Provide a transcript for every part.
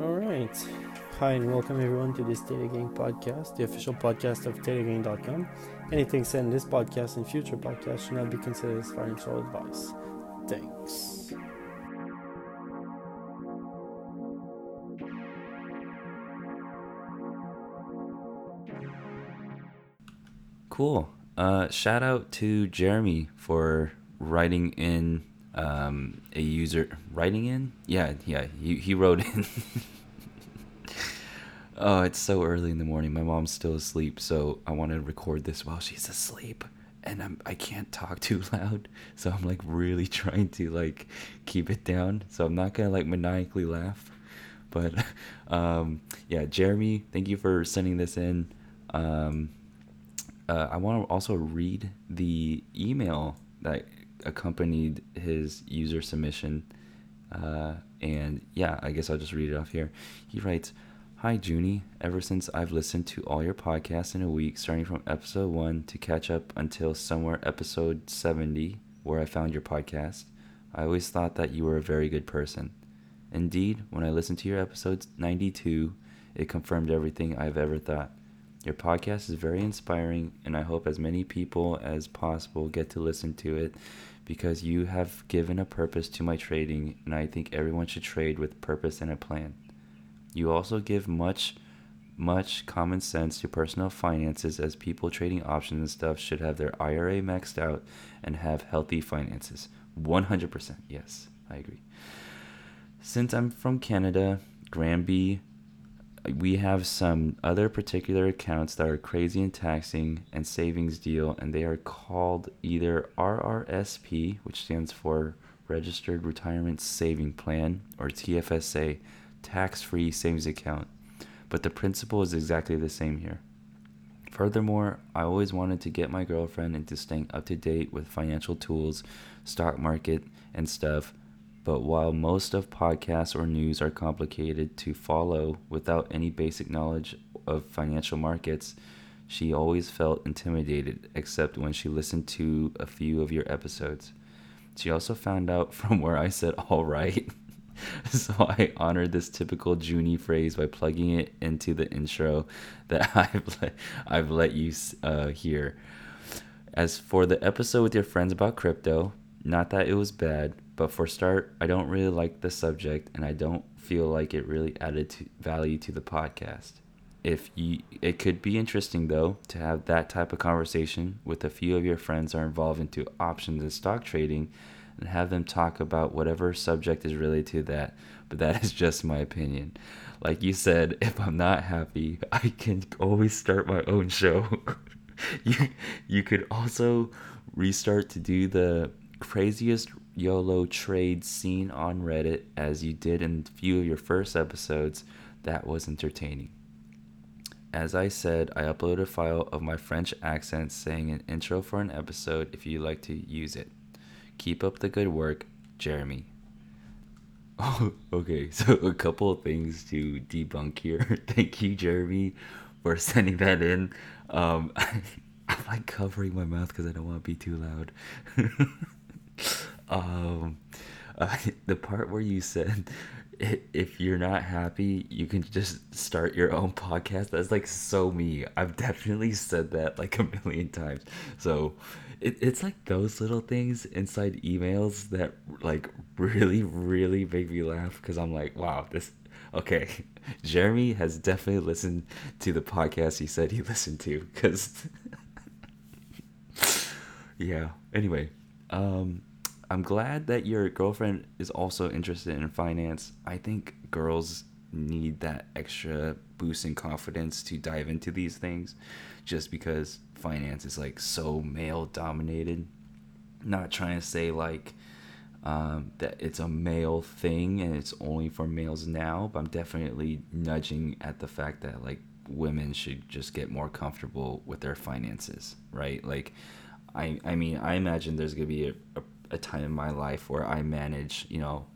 All right. Hi, and welcome everyone to this Theta Gang podcast, the official podcast of ThetaGang.com. Anything said in this podcast and future podcasts should not be considered as financial advice. Thanks. Cool. Uh, shout out to Jeremy for writing in um, a user writing in. Yeah, yeah. He he wrote in. oh, it's so early in the morning. My mom's still asleep, so I want to record this while she's asleep, and I'm I can't talk too loud, so I'm like really trying to like keep it down. So I'm not gonna like maniacally laugh, but um, yeah, Jeremy, thank you for sending this in. Um, uh, I want to also read the email that accompanied his user submission. Uh, and yeah, I guess I'll just read it off here. He writes, Hi, Junie. Ever since I've listened to all your podcasts in a week, starting from episode 1 to catch up until somewhere episode 70, where I found your podcast, I always thought that you were a very good person. Indeed, when I listened to your episode 92, it confirmed everything I've ever thought. Your podcast is very inspiring, and I hope as many people as possible get to listen to it because you have given a purpose to my trading, and I think everyone should trade with purpose and a plan. You also give much, much common sense to personal finances, as people trading options and stuff should have their IRA maxed out and have healthy finances. 100%. Yes, I agree. Since I'm from Canada, Granby, we have some other particular accounts that are crazy and taxing and savings deal, and they are called either RRSP, which stands for Registered Retirement Saving Plan, or TFSA, Tax Free Savings Account. But the principle is exactly the same here. Furthermore, I always wanted to get my girlfriend into staying up to date with financial tools, stock market, and stuff but while most of podcasts or news are complicated to follow without any basic knowledge of financial markets, she always felt intimidated, except when she listened to a few of your episodes. She also found out from where I said all right. so I honored this typical Junie phrase by plugging it into the intro that I've let, I've let you uh, hear. As for the episode with your friends about crypto, not that it was bad, but for start, I don't really like the subject and I don't feel like it really added to value to the podcast. If you it could be interesting though to have that type of conversation with a few of your friends are involved into options and stock trading and have them talk about whatever subject is related to that. But that is just my opinion. Like you said, if I'm not happy, I can always start my own show. you you could also restart to do the craziest YOLO trade scene on Reddit as you did in a few of your first episodes, that was entertaining. As I said, I uploaded a file of my French accent saying an intro for an episode if you'd like to use it. Keep up the good work, Jeremy. Oh, okay, so a couple of things to debunk here. Thank you, Jeremy, for sending that in. Um, I'm like covering my mouth because I don't want to be too loud. Um, uh, the part where you said if you're not happy, you can just start your own podcast. That's like so me. I've definitely said that like a million times. So it, it's like those little things inside emails that like really, really make me laugh because I'm like, wow, this. Okay, Jeremy has definitely listened to the podcast he said he listened to because. yeah. Anyway, um, I'm glad that your girlfriend is also interested in finance. I think girls need that extra boost in confidence to dive into these things just because finance is like so male dominated. Not trying to say like um, that it's a male thing and it's only for males now, but I'm definitely nudging at the fact that like women should just get more comfortable with their finances, right? Like, I, I mean, I imagine there's gonna be a, a a time in my life where I manage, you know,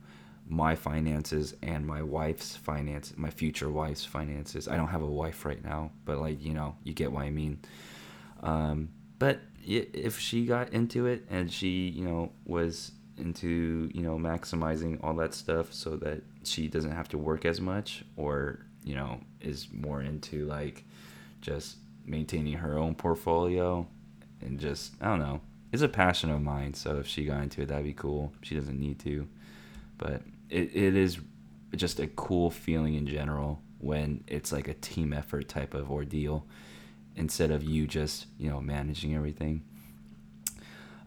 my finances and my wife's finance, my future wife's finances. I don't have a wife right now, but like, you know, you get what I mean. Um, but if she got into it and she, you know, was into you know maximizing all that stuff so that she doesn't have to work as much or you know is more into like just maintaining her own portfolio and just I don't know. It's a passion of mine, so if she got into it, that'd be cool. She doesn't need to, but it, it is just a cool feeling in general when it's like a team effort type of ordeal instead of you just you know managing everything.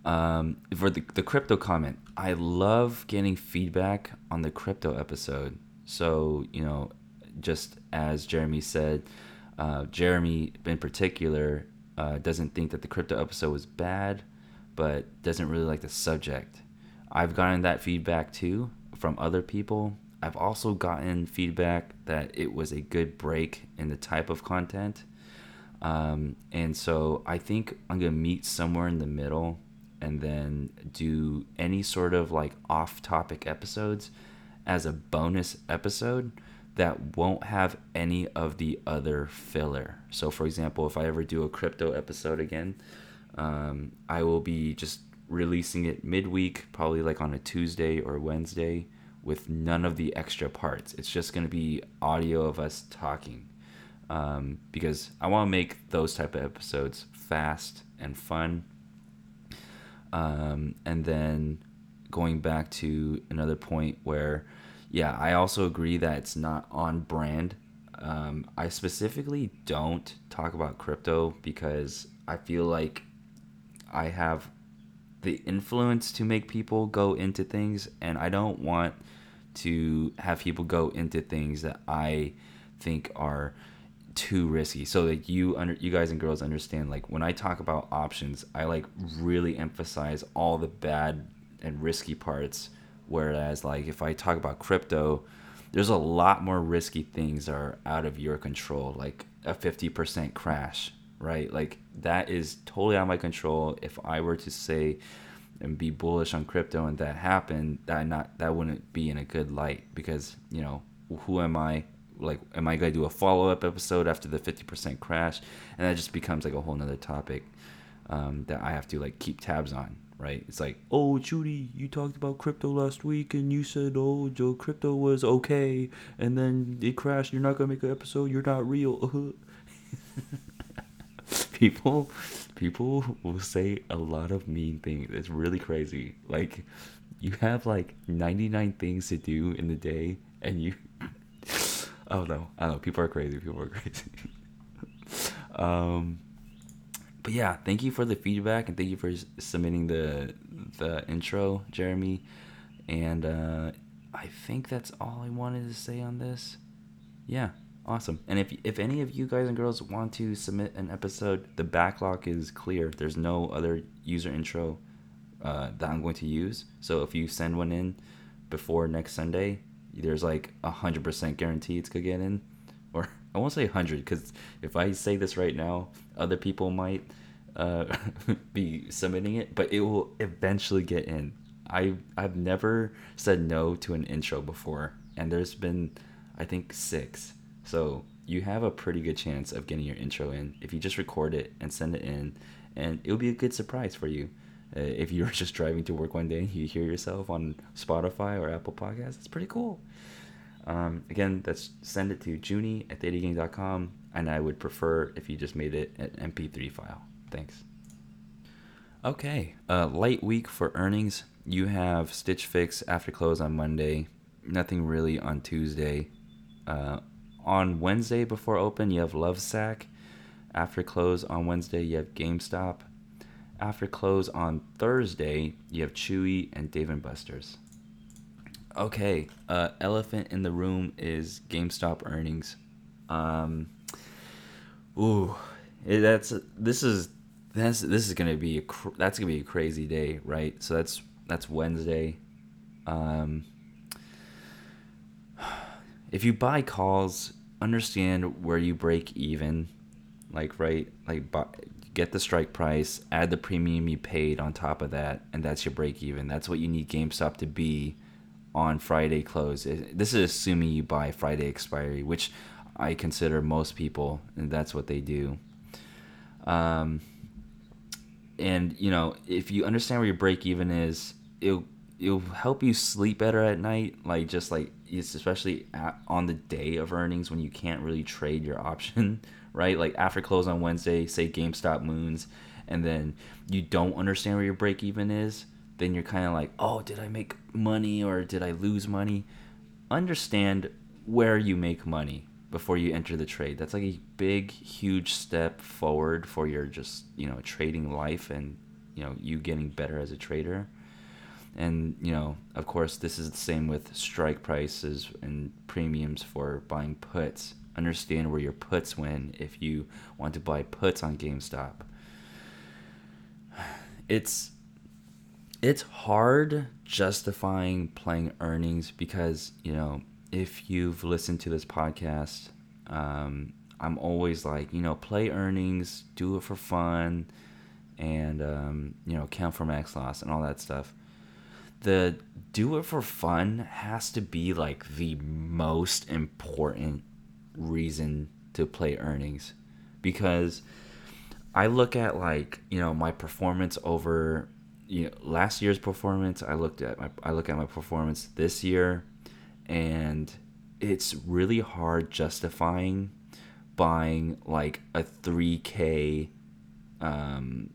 Um, for the the crypto comment, I love getting feedback on the crypto episode. So you know, just as Jeremy said, uh, Jeremy in particular uh, doesn't think that the crypto episode was bad, but doesn't really like the subject. I've gotten that feedback too from other people. I've also gotten feedback that it was a good break in the type of content. Um, and so I think I'm going to meet somewhere in the middle and then do any sort of like off topic episodes as a bonus episode that won't have any of the other filler. So, for example, if I ever do a crypto episode again, um, I will be just releasing it midweek, probably like on a Tuesday or Wednesday, with none of the extra parts. It's just going to be audio of us talking. Um, because I want to make those type of episodes fast and fun. Um, and then going back to another point where yeah, I also agree that it's not on brand. Um, I specifically don't talk about crypto because I feel like I have the influence to make people go into things, and I don't want to have people go into things that I think are too risky. So that you under you guys and girls understand like when I talk about options, I like really emphasize all the bad and risky parts Whereas, like, if I talk about crypto, there's a lot more risky things are out of your control, like a 50% crash, right? Like, that is totally out of my control. If I were to say and be bullish on crypto and that happened, that not that wouldn't be in a good light because, you know, who am I? Like, am I going to do a follow up episode after the 50% crash? And that just becomes like a whole nother topic um, that I have to like keep tabs on, right? It's like, oh, Junie, you talked about crypto last week and you said, oh, Joe, crypto was okay, and then it crashed. You're not gonna make an episode. You're not real. people, people will say a lot of mean things. It's really crazy. Like, you have like 99 things to do in the day, and you. oh no, I don't know. People are crazy. People are crazy. um but yeah, thank you for the feedback and thank you for submitting the the intro, Jeremy. And uh, I think that's all I wanted to say on this. Yeah, awesome. And if if any of you guys and girls want to submit an episode, the backlog is clear. There's no other user intro uh, that I'm going to use. So if you send one in before next Sunday, there's like a hundred percent guarantee it's gonna get in. Or I won't say hundred because if I say this right now, other people might uh, be submitting it, but it will eventually get in. I I've never said no to an intro before, and there's been I think six. So you have a pretty good chance of getting your intro in if you just record it and send it in, and it'll be a good surprise for you. Uh, if you're just driving to work one day and you hear yourself on Spotify or Apple Podcasts, it's pretty cool. Um, again, that's send it to Junie at thetagang.com, and I would prefer if you just made it an MP3 file. Thanks. Okay, uh, light week for earnings. You have Stitch Fix after close on Monday. Nothing really on Tuesday. Uh, on Wednesday before open, you have Lovesac. After close on Wednesday, you have GameStop. After close on Thursday, you have Chewy and Dave and Buster's. Okay, uh, elephant in the room is GameStop earnings. Um, ooh, that's this is that's this is gonna be a that's gonna be a crazy day, right? So that's that's Wednesday. Um, if you buy calls, understand where you break even, like right, like buy, get the strike price, add the premium you paid on top of that, and that's your break even. That's what you need GameStop to be on Friday close. This is assuming you buy Friday expiry, which I consider most people, and that's what they do. Um, and you know, if you understand where your break even is, it it'll help you sleep better at night. Like just like it's especially at, on the day of earnings when you can't really trade your option, right? Like after close on Wednesday, say GameStop moons, and then you don't understand where your break even is, then you're kind of like, oh, did I make money or did I lose money? Understand where you make money before you enter the trade. That's like a big, huge step forward for your just you know trading life and you know you getting better as a trader. And you know, of course, this is the same with strike prices and premiums for buying puts. Understand where your puts win if you want to buy puts on GameStop. It's it's hard justifying playing earnings because you know if you've listened to this podcast, um, I'm always like, you know, play earnings, do it for fun, and um, you know, count for max loss and all that stuff. The do it for fun has to be like the most important reason to play earnings. Because I look at like, you know, my performance over you know, last year's performance, I looked at my I look at my performance this year and it's really hard justifying buying like a 3k um,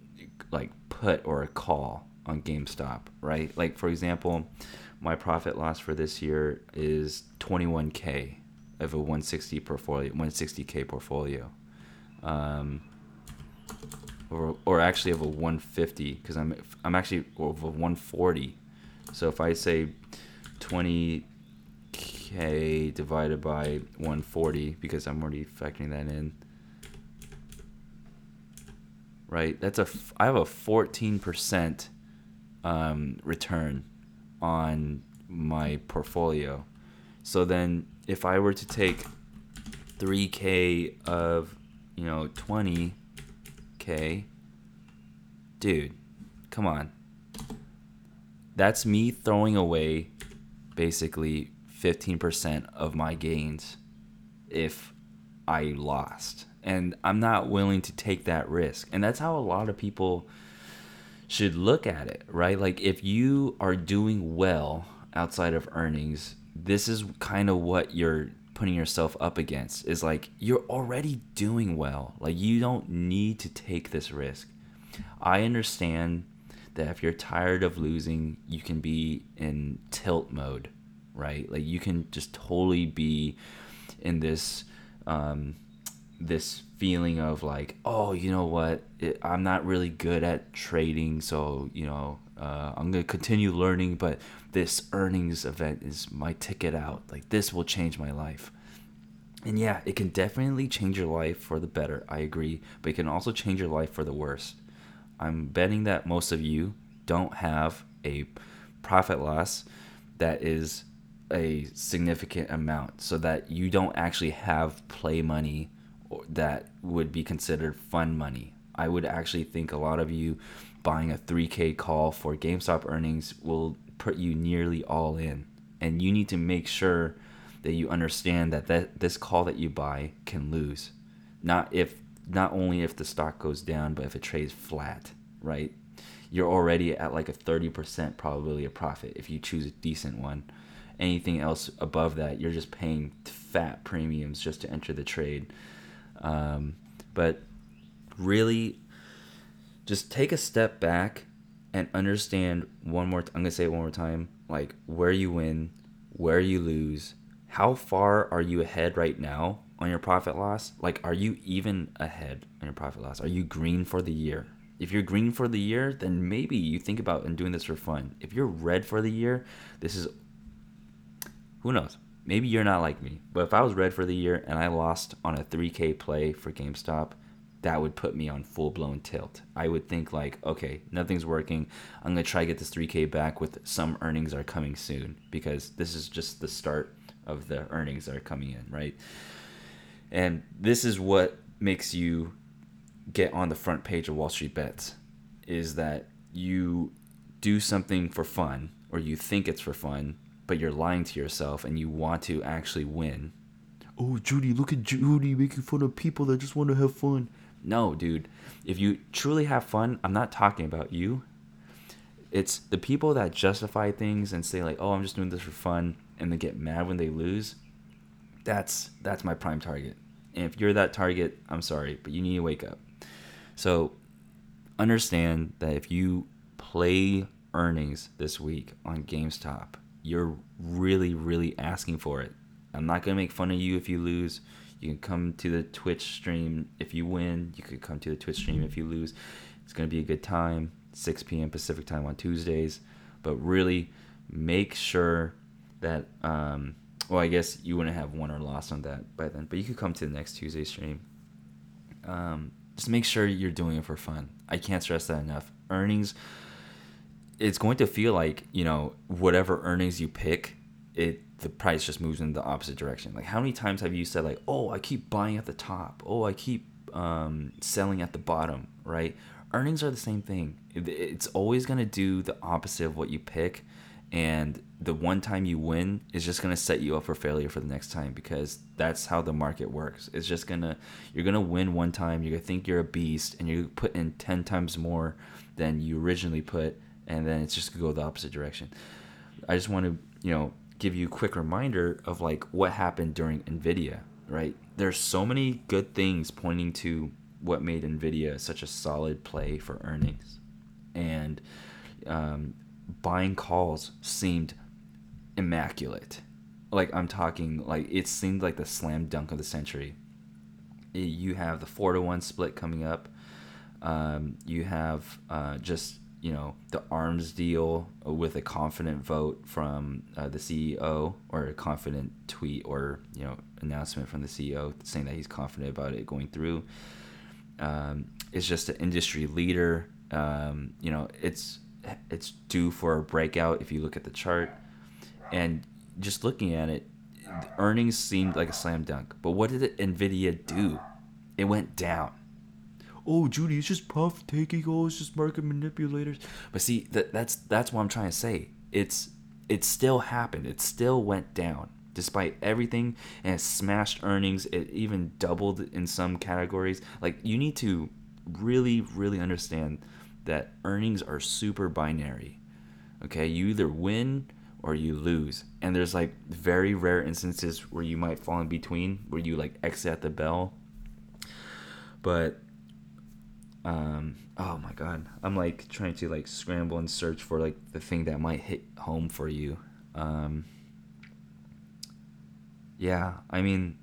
like put or a call on GameStop, right? Like for example, my profit loss for this year is 21k of a 160 portfolio, 160k portfolio. Um, or, or actually of a 150 because I'm I'm actually of a 140. So if I say 20 k divided by 140 because I'm already factoring that in. Right, that's a I have a 14% um, return on my portfolio. So then, if I were to take 3k of you know 20k, dude, come on. That's me throwing away basically 15% of my gains if I lost. And I'm not willing to take that risk. And that's how a lot of people should look at it, right? Like if you are doing well outside of earnings, this is kind of what you're putting yourself up against is like you're already doing well. Like you don't need to take this risk. I understand that if you're tired of losing, you can be in tilt mode right? Like you can just totally be in this um, this feeling of like, oh, you know what? It, I'm not really good at trading, so you know, uh, I'm gonna continue learning, but this earnings event is my ticket out. Like this will change my life. And yeah, it can definitely change your life for the better. I agree, but it can also change your life for the worse. I'm betting that most of you don't have a profit loss that is a significant amount so that you don't actually have play money that would be considered fun money. I would actually think a lot of you buying a 3K call for GameStop earnings will put you nearly all in. And you need to make sure that you understand that, that this call that you buy can lose. Not if not only if the stock goes down, but if it trades flat, right? You're already at like a 30% probability of profit if you choose a decent one anything else above that, you're just paying fat premiums just to enter the trade. Um, but really, just take a step back and understand one more. I'm gonna say it one more time. Like where you win, where you lose, how far are you ahead right now on your profit loss? Like, are you even ahead on your profit loss? Are you green for the year? If you're green for the year, then maybe you think about and doing this for fun. If you're red for the year, this is who knows? Maybe you're not like me, but if I was red for the year and I lost on a 3K play for GameStop, that would put me on full blown tilt. I would think like, okay, nothing's working. I'm gonna try to get this 3K back with some earnings are coming soon because this is just the start of the earnings that are coming in, right? And this is what makes you get on the front page of Wall Street Bets is that you do something for fun or you think it's for fun but you're lying to yourself and you want to actually win. Oh, Junie, look at Junie making fun of people that just want to have fun. No, dude. If you truly have fun, I'm not talking about you. It's the people that justify things and say like, "Oh, I'm just doing this for fun," and they get mad when they lose. That's that's my prime target. And if you're that target, I'm sorry, but you need to wake up. So understand that if you play earnings this week on GameStop, you're really, really asking for it. I'm not gonna make fun of you if you lose. You can come to the Twitch stream if you win. You could come to the Twitch stream if you lose. It's gonna be a good time. 6 p.m. Pacific time on Tuesdays. But really, make sure that. Um, well, I guess you wouldn't have won or lost on that by then, but you could come to the next Tuesday stream. Um, just make sure you're doing it for fun. I can't stress that enough. Earnings, it's going to feel like you know whatever earnings you pick, it the price just moves in the opposite direction. Like how many times have you said like, oh, I keep buying at the top, oh, I keep um, selling at the bottom, right? Earnings are the same thing. It's always gonna do the opposite of what you pick, and the one time you win is just going to set you up for failure for the next time because that's how the market works it's just going to you're going to win one time you're going to think you're a beast and you put in 10 times more than you originally put and then it's just to go the opposite direction i just want to you know give you a quick reminder of like what happened during nvidia right there's so many good things pointing to what made nvidia such a solid play for earnings and um, buying calls seemed immaculate. Like I'm talking like it seemed like the slam dunk of the century. You have the four to one split coming up. Um, you have uh, just you know the arms deal with a confident vote from uh, the CEO or a confident tweet or you know announcement from the CEO saying that he's confident about it going through. Um, it's just an industry leader. Um, you know, it's it's due for a breakout if you look at the chart. And just looking at it, earnings seemed like a slam dunk. But what did Nvidia do? It went down. Oh, Junie, it's just profit taking. Oh, it's just market manipulators. But see, that that's that's what I'm trying to say. It's it still happened. It still went down despite everything and it smashed earnings it even doubled in some categories like you need to really really understand that earnings are super binary. Okay, you either win or you lose. And there's like very rare instances where you might fall in between, where you like exit at the bell. But um oh my god, I'm like trying to like scramble and search for like the thing that might hit home for you. Um yeah, I mean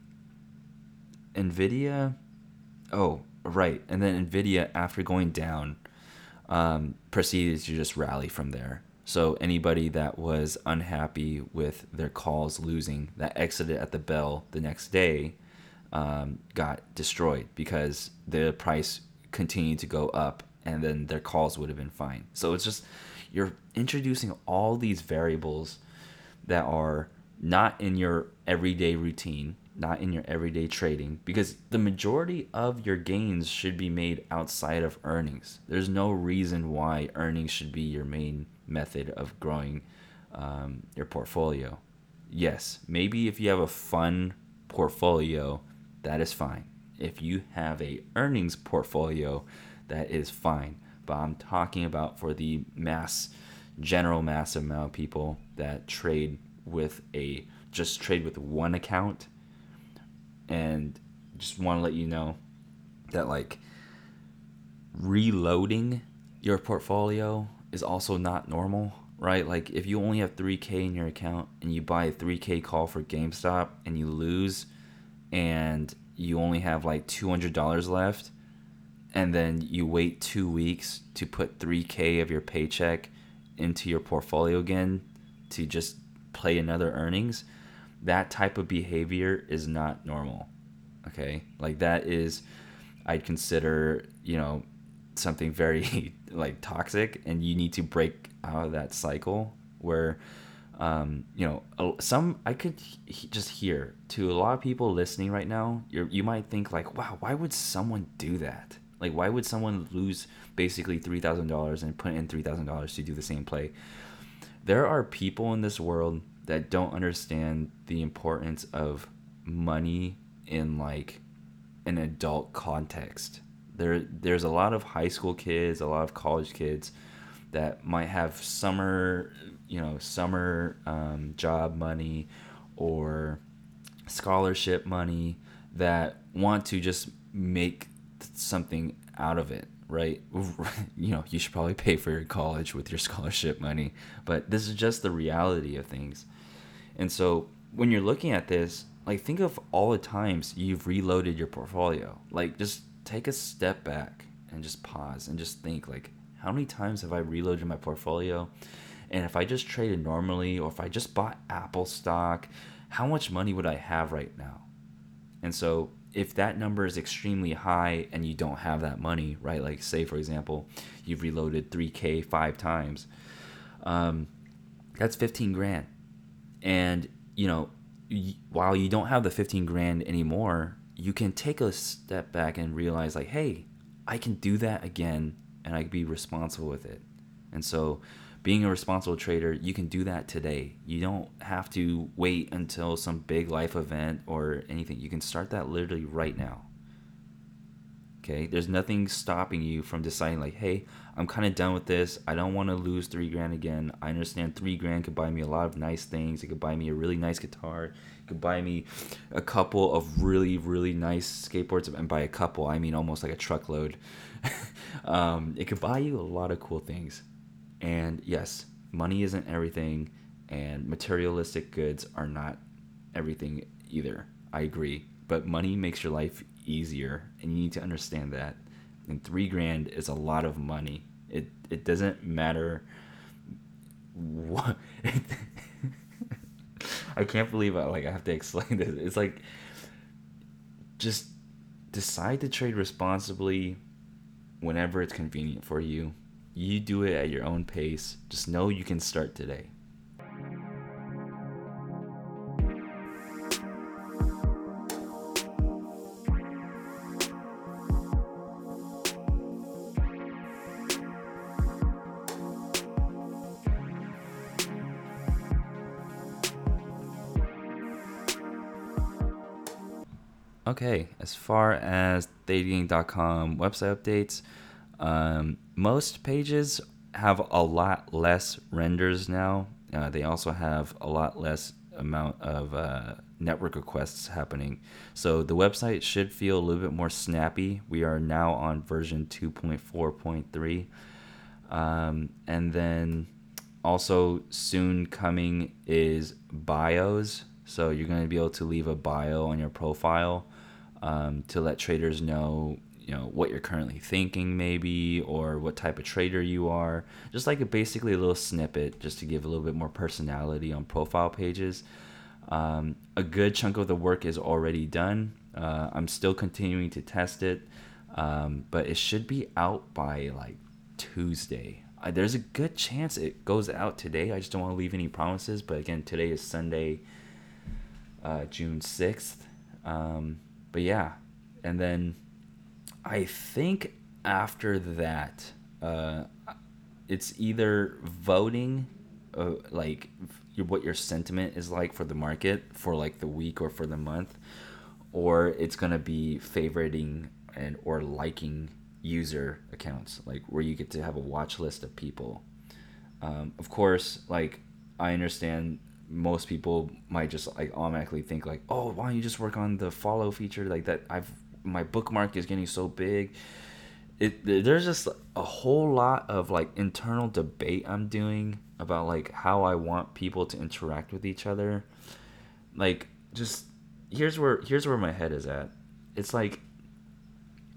Nvidia oh, right. And then Nvidia after going down um, proceeded to just rally from there. So anybody that was unhappy with their calls losing, that exited at the bell the next day, um, got destroyed because the price continued to go up, and then their calls would have been fine. So it's just you're introducing all these variables that are not in your everyday routine not in your everyday trading because the majority of your gains should be made outside of earnings. There's no reason why earnings should be your main method of growing um, your portfolio. Yes, maybe if you have a fun portfolio, that is fine. If you have a earnings portfolio, that is fine. But I'm talking about for the mass, general mass amount of people that trade with a just trade with one account and just want to let you know that like reloading your portfolio is also not normal, right? Like if you only have 3k in your account and you buy a 3k call for GameStop and you lose and you only have like $200 left and then you wait 2 weeks to put 3k of your paycheck into your portfolio again to just play another earnings, that type of behavior is not normal. Okay? Like that is I'd consider, you know, something very like toxic and you need to break out of that cycle where um, you know, some I could he- just hear to a lot of people listening right now. You you might think like, wow, why would someone do that? Like, why would someone lose basically three thousand dollars and put in three thousand dollars to do the same play? There are people in this world that don't understand the importance of money in like an adult context. There there's a lot of high school kids, a lot of college kids that might have summer, you know, summer um, job money or scholarship money that want to just make something out of it, right? You know, you should probably pay for your college with your scholarship money, but this is just the reality of things. And so when you're looking at this, like think of all the times you've reloaded your portfolio. Like just take a step back and just pause and just think like how many times have I reloaded my portfolio? And if I just traded normally or if I just bought Apple stock, how much money would I have right now? And so if that number is extremely high and you don't have that money, right? Like say for example, you've reloaded 3k 5 times. Um, that's 15 grand. And you know, while you don't have the 15 grand anymore, you can take a step back and realize like, hey, I can do that again and I can be responsible with it. And so being a responsible trader, you can do that today. You don't have to wait until some big life event or anything. You can start that literally right now. Okay, there's nothing stopping you from deciding like, hey, I'm kind of done with this. I don't want to lose three grand again. I understand three grand could buy me a lot of nice things. It could buy me a really nice guitar. It could buy me a couple of really really nice skateboards. And by a couple, I mean almost like a truckload. um, it could buy you a lot of cool things. And yes, money isn't everything, and materialistic goods are not everything either. I agree. But money makes your life easier, and you need to understand that. And three grand is a lot of money. It it doesn't matter what. I can't believe I like I have to explain this. It's like just decide to trade responsibly whenever it's convenient for you. You do it at your own pace. Just know you can start today. Okay, as far as thetagang.com website updates, um, most pages have a lot less renders now. Uh, they also have a lot less amount of uh, network requests happening. So the website should feel a little bit more snappy. We are now on version 2.4.3. Um, and then also soon coming is bios. So you're going to be able to leave a bio on your profile um, to let traders know you know what you're currently thinking maybe or what type of trader you are. Just like a basically a little snippet just to give a little bit more personality on profile pages. Um, a good chunk of the work is already done. Uh, i'm still continuing to test it um, but it should be out by like tuesday. Uh, there's a good chance it goes out today. I just don't want to leave any promises but again today is sunday uh, june 6th um, but yeah, and then I think after that, uh, it's either voting, uh, like what your sentiment is like for the market for like the week or for the month, or it's gonna be favoriting and or liking user accounts, like where you get to have a watch list of people. Um, of course, like I understand most people might just like automatically think like, oh, why don't you just work on the follow feature like that? I've my bookmark is getting so big. It there's just a whole lot of like internal debate I'm doing about like how I want people to interact with each other. Like just here's where here's where my head is at. It's like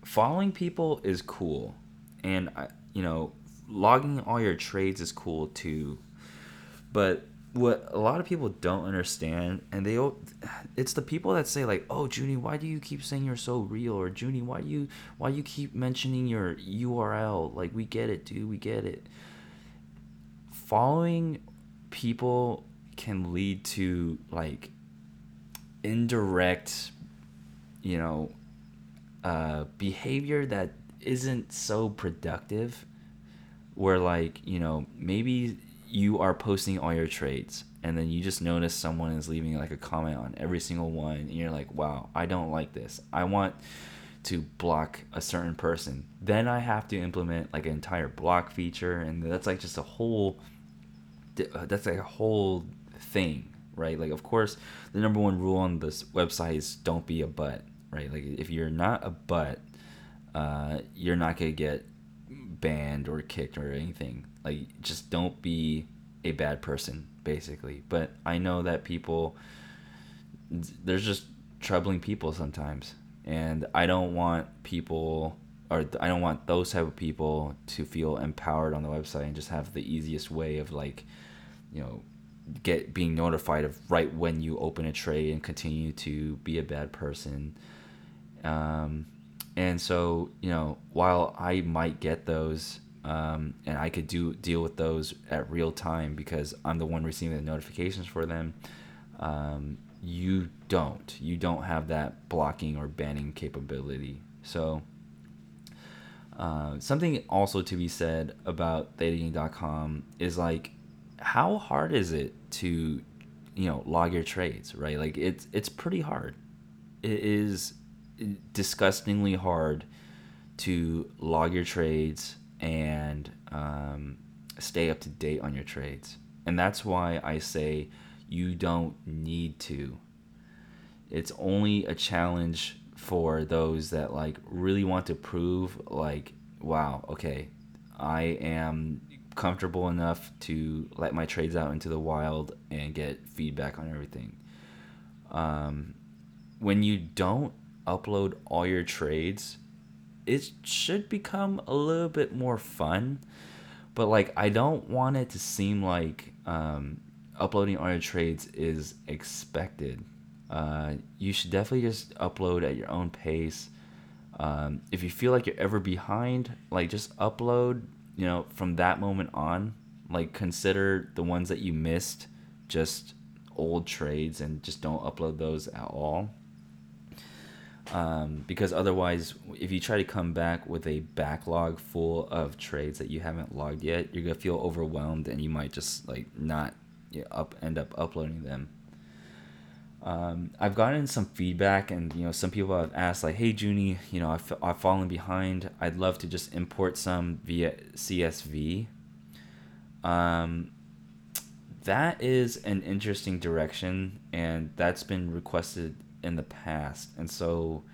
following people is cool, and I you know logging all your trades is cool too, but what a lot of people don't understand and they it's the people that say like oh junie why do you keep saying you're so real? Or junie why do you why do you keep mentioning your url like we get it dude we get it. Following people can lead to like indirect you know uh, behavior that isn't so productive where like you know maybe you are posting all your trades and then you just notice someone is leaving like a comment on every single one and you're like wow i don't like this i want to block a certain person. Then I have to implement like an entire block feature, and that's like just a whole. uh, That's like a whole thing, right? Like, of course, the number one rule on this website is don't be a butt, right? Like, if you're not a butt, uh, you're not gonna get banned or kicked or anything. Like, just don't be a bad person, basically. But I know that people, there's just troubling people sometimes, and I don't want people, or I don't want those type of people to feel empowered on the website and just have the easiest way of like, you know, get being notified of right when you open a trade and continue to be a bad person. Um, and so you know, while I might get those, um, and I could do deal with those at real time because I'm the one receiving the notifications for them. Um, you don't. You don't have that blocking or banning capability. So. Uh, something also to be said about thetagang.com is like how hard is it to you know log your trades right like it's it's pretty hard it is disgustingly hard to log your trades and um, stay up to date on your trades and that's why i say you don't need to it's only a challenge for those that like really want to prove like wow okay i am comfortable enough to let my trades out into the wild and get feedback on everything. Um, when you don't upload all your trades, it should become a little bit more fun. But like, I don't want it to seem like um, uploading all your trades is expected. Uh, you should definitely just upload at your own pace. Um, if you feel like you're ever behind, like just upload you know, from that moment on, like consider the ones that you missed just old trades and just don't upload those at all. Um, because otherwise, if you try to come back with a backlog full of trades that you haven't logged yet, you're gonna feel overwhelmed and you might just like not you know, up end up uploading them. Um, I've gotten some feedback, and you know, some people have asked like, "Hey, Junie, you know, I've, I've fallen behind. I'd love to just import some via CSV." Um, that is an interesting direction, and that's been requested in the past, and so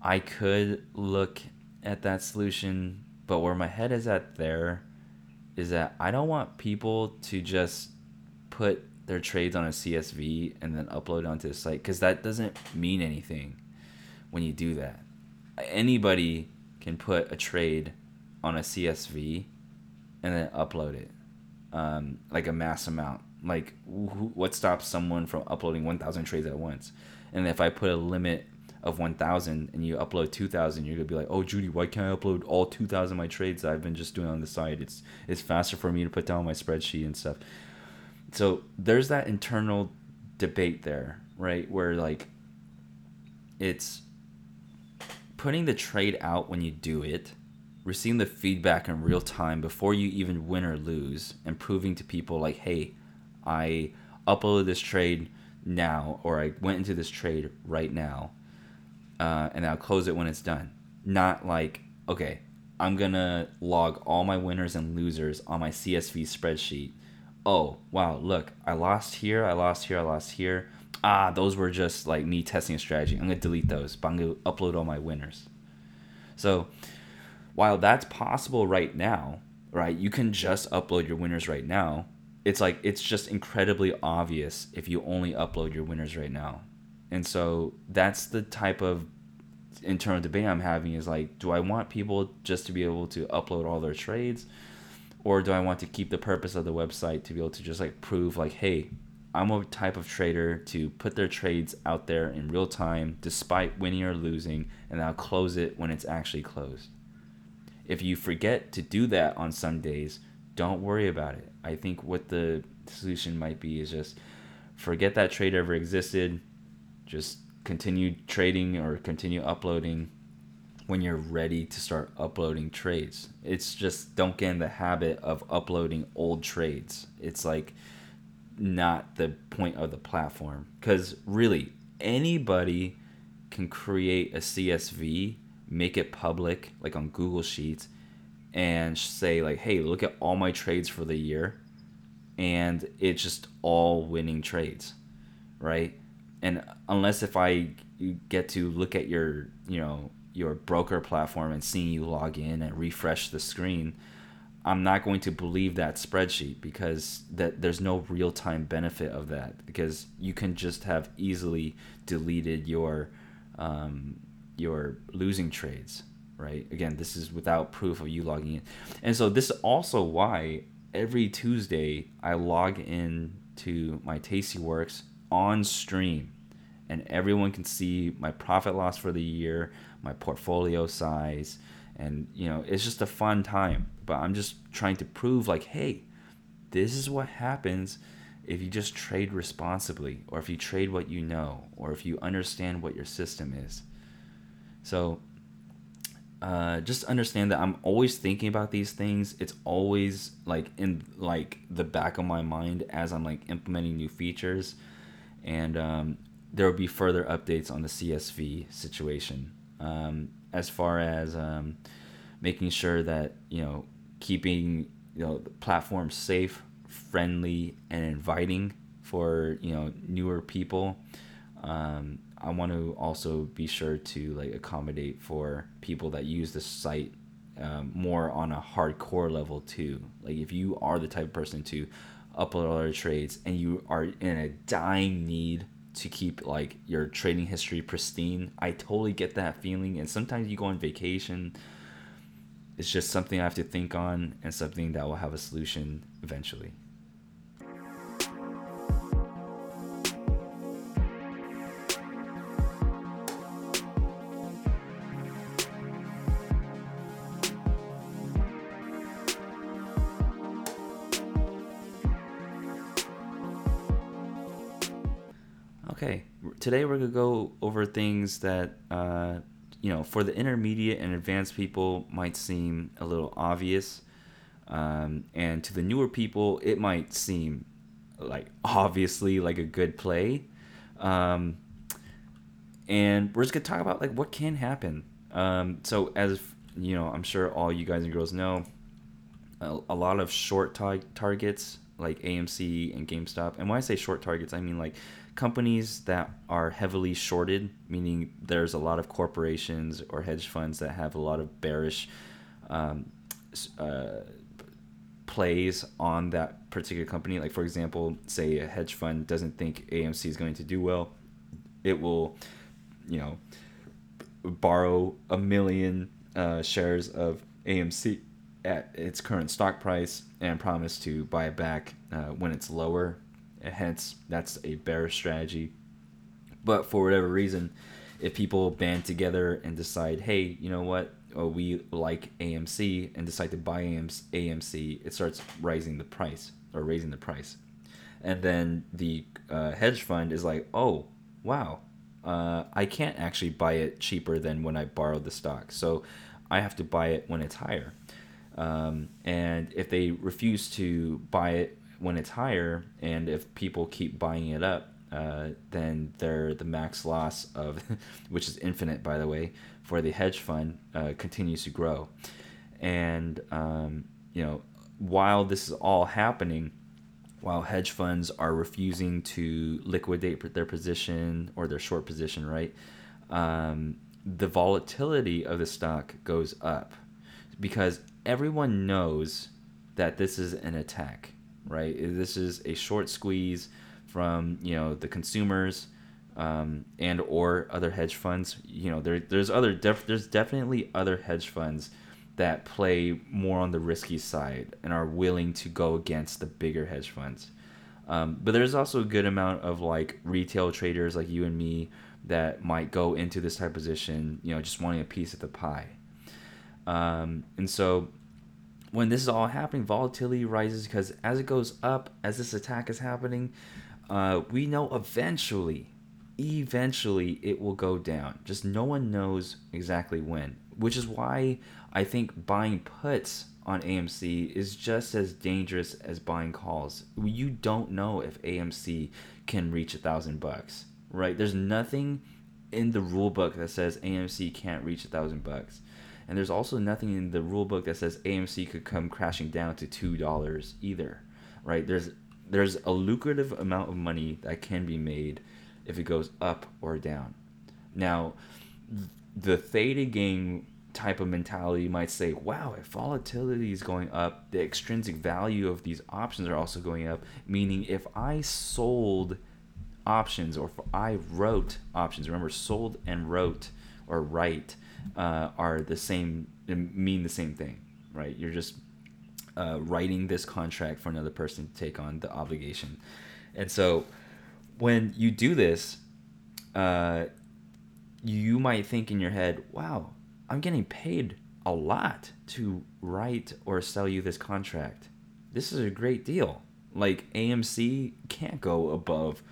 I could look at that solution. But where my head is at there is that I don't want people to just put their trades on a CSV and then upload onto the site because that doesn't mean anything when you do that. Anybody can put a trade on a CSV and then upload it, um, like a mass amount. Like, wh- what stops someone from uploading 1,000 trades at once? And if I put a limit of 1,000 and you upload 2,000, you're gonna be like, "Oh, Junie, why can't I upload all 2,000 of my trades that I've been just doing on the side? It's it's faster for me to put down my spreadsheet and stuff." so there's that internal debate there, right? Where like it's putting the trade out when you do it, receiving the feedback in real time before you even win or lose, and proving to people like, hey, I uploaded this trade now, or I went into this trade right now, uh, and I'll close it when it's done. Not like, okay, I'm gonna log all my winners and losers on my CSV spreadsheet. Oh wow look i lost here i lost here i lost here. Ah those were just like me testing a strategy. I'm gonna delete those but i'm gonna upload all my winners. So while that's possible right now right you can just upload your winners right now it's like it's just incredibly obvious if you only upload your winners right now and so that's the type of internal debate i'm having is like do i want people just to be able to upload all their trades or do I want to keep the purpose of the website to be able to just like prove like, hey, I'm a type of trader to put their trades out there in real time despite winning or losing, and I'll close it when it's actually closed. If you forget to do that on some days, don't worry about it. I think what the solution might be is just forget that trade ever existed, just continue trading or continue uploading when you're ready to start uploading trades. It's just don't get in the habit of uploading old trades. It's like not the point of the platform because really anybody can create a CSV make it public, like on Google Sheets, and say like, "Hey, look at all my trades for the year," and it's just all winning trades, right? And unless if I get to look at your, you know, your broker platform and seeing you log in and refresh the screen, I'm not going to believe that spreadsheet because that there's no real time benefit of that because you can just have easily deleted your um, your losing trades, right? Again, this is without proof of you logging in, and so this is also why every Tuesday I log in to my Tastyworks on stream, and everyone can see my profit loss for the year, my portfolio size, and you know it's just a fun time but I'm just trying to prove like, hey, this is what happens if you just trade responsibly, or if you trade what you know, or if you understand what your system is. So uh, just understand that I'm always thinking about these things. It's always like in like the back of my mind as I'm like implementing new features, and um, there will be further updates on the CSV situation. Um, as far as um, making sure that you know keeping you know the platform safe, friendly, and inviting for you know newer people. Um, I want to also be sure to like accommodate for people that use the site um, more on a hardcore level too. Like if you are the type of person to upload all your trades and you are in a dying need to keep like your trading history pristine, I totally get that feeling. And sometimes you go on vacation it's just something I have to think on and something that will have a solution eventually. Today we're gonna go over things that uh, you know, for the intermediate and advanced people, might seem a little obvious. Um, and to the newer people, it might seem like obviously like a good play. Um, and we're just gonna talk about like what can happen. Um, so as you know, I'm sure all you guys and girls know, a, a lot of short tar- targets like AMC and GameStop. And when I say short targets, I mean like companies that are heavily shorted, meaning there's a lot of corporations or hedge funds that have a lot of bearish um, uh, plays on that particular company. Like, for example, say a hedge fund doesn't think AMC is going to do well, it will, you know, borrow a million uh, shares of AMC at its current stock price and promise to buy it back uh, when it's lower hence that's a bearish strategy. But for whatever reason, if people band together and decide, hey, you know what, oh, we like AMC and decide to buy AMC, it starts rising the price or raising the price. And then the uh, hedge fund is like, oh, wow, uh, I can't actually buy it cheaper than when I borrowed the stock. So I have to buy it when it's higher. Um, and if they refuse to buy it when it's higher, and if people keep buying it up, uh, then the max loss of, which is infinite by the way, for the hedge fund uh, continues to grow, and um, you know while this is all happening, while hedge funds are refusing to liquidate their position or their short position, right? Um, the volatility of the stock goes up because everyone knows that this is an attack right? This is a short squeeze from you know the consumers um, and or other hedge funds. You know, there there's other def- there's definitely other hedge funds that play more on the risky side and are willing to go against the bigger hedge funds. Um, but there's also a good amount of like retail traders like you and me that might go into this type of position, you know, just wanting a piece of the pie. Um, and so when this is all happening, volatility rises because as it goes up, as this attack is happening, uh, we know eventually, eventually it will go down. Just no one knows exactly when, which is why I think buying puts on AMC is just as dangerous as buying calls. You don't know if AMC can reach a thousand bucks, right? There's nothing in the rule book that says AMC can't reach a thousand bucks. And there's also nothing in the rule book that says AMC could come crashing down to two dollars either, right? There's there's a lucrative amount of money that can be made if it goes up or down. Now, the Theta Gang type of mentality might say, wow, if volatility is going up, the extrinsic value of these options are also going up. Meaning, if I sold options or if I wrote options, remember, sold and wrote or write uh, are the same, mean the same thing, right? You're just uh, writing this contract for another person to take on the obligation. And so when you do this, uh, you might think in your head, wow, I'm getting paid a lot to write or sell you this contract. This is a great deal. Like AMC can't go above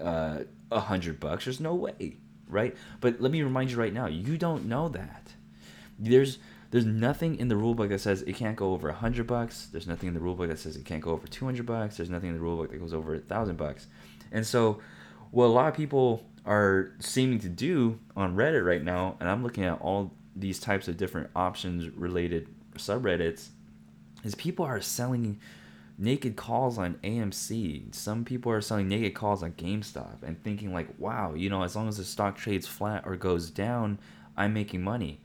uh, a uh, hundred bucks. There's no way, right? But let me remind you right now, you don't know that. There's there's nothing in the rulebook that says it can't go over a hundred bucks. There's nothing in the rulebook that says it can't go over two hundred bucks. There's nothing in the rulebook that goes over a thousand bucks. And so, what a lot of people are seeming to do on Reddit right now, and I'm looking at all these types of different options related subreddits, is people are selling naked calls on AMC. Some people are selling naked calls on GameStop and thinking like, wow, you know, as long as the stock trades flat or goes down, I'm making money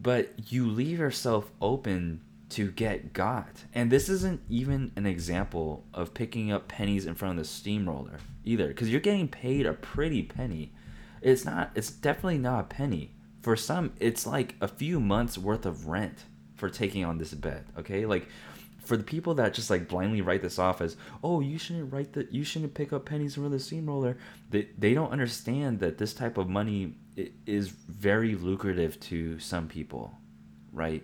but you leave yourself open to get got. And this isn't even an example of picking up pennies in front of the steamroller either, because you're getting paid a pretty penny. It's not. It's definitely not a penny. For some, it's like a few months worth of rent for taking on this bet. Okay, like for the people that just like blindly write this off as, oh, you shouldn't write that. You shouldn't pick up pennies from the steamroller. They they don't understand that this type of money is very lucrative to some people, right?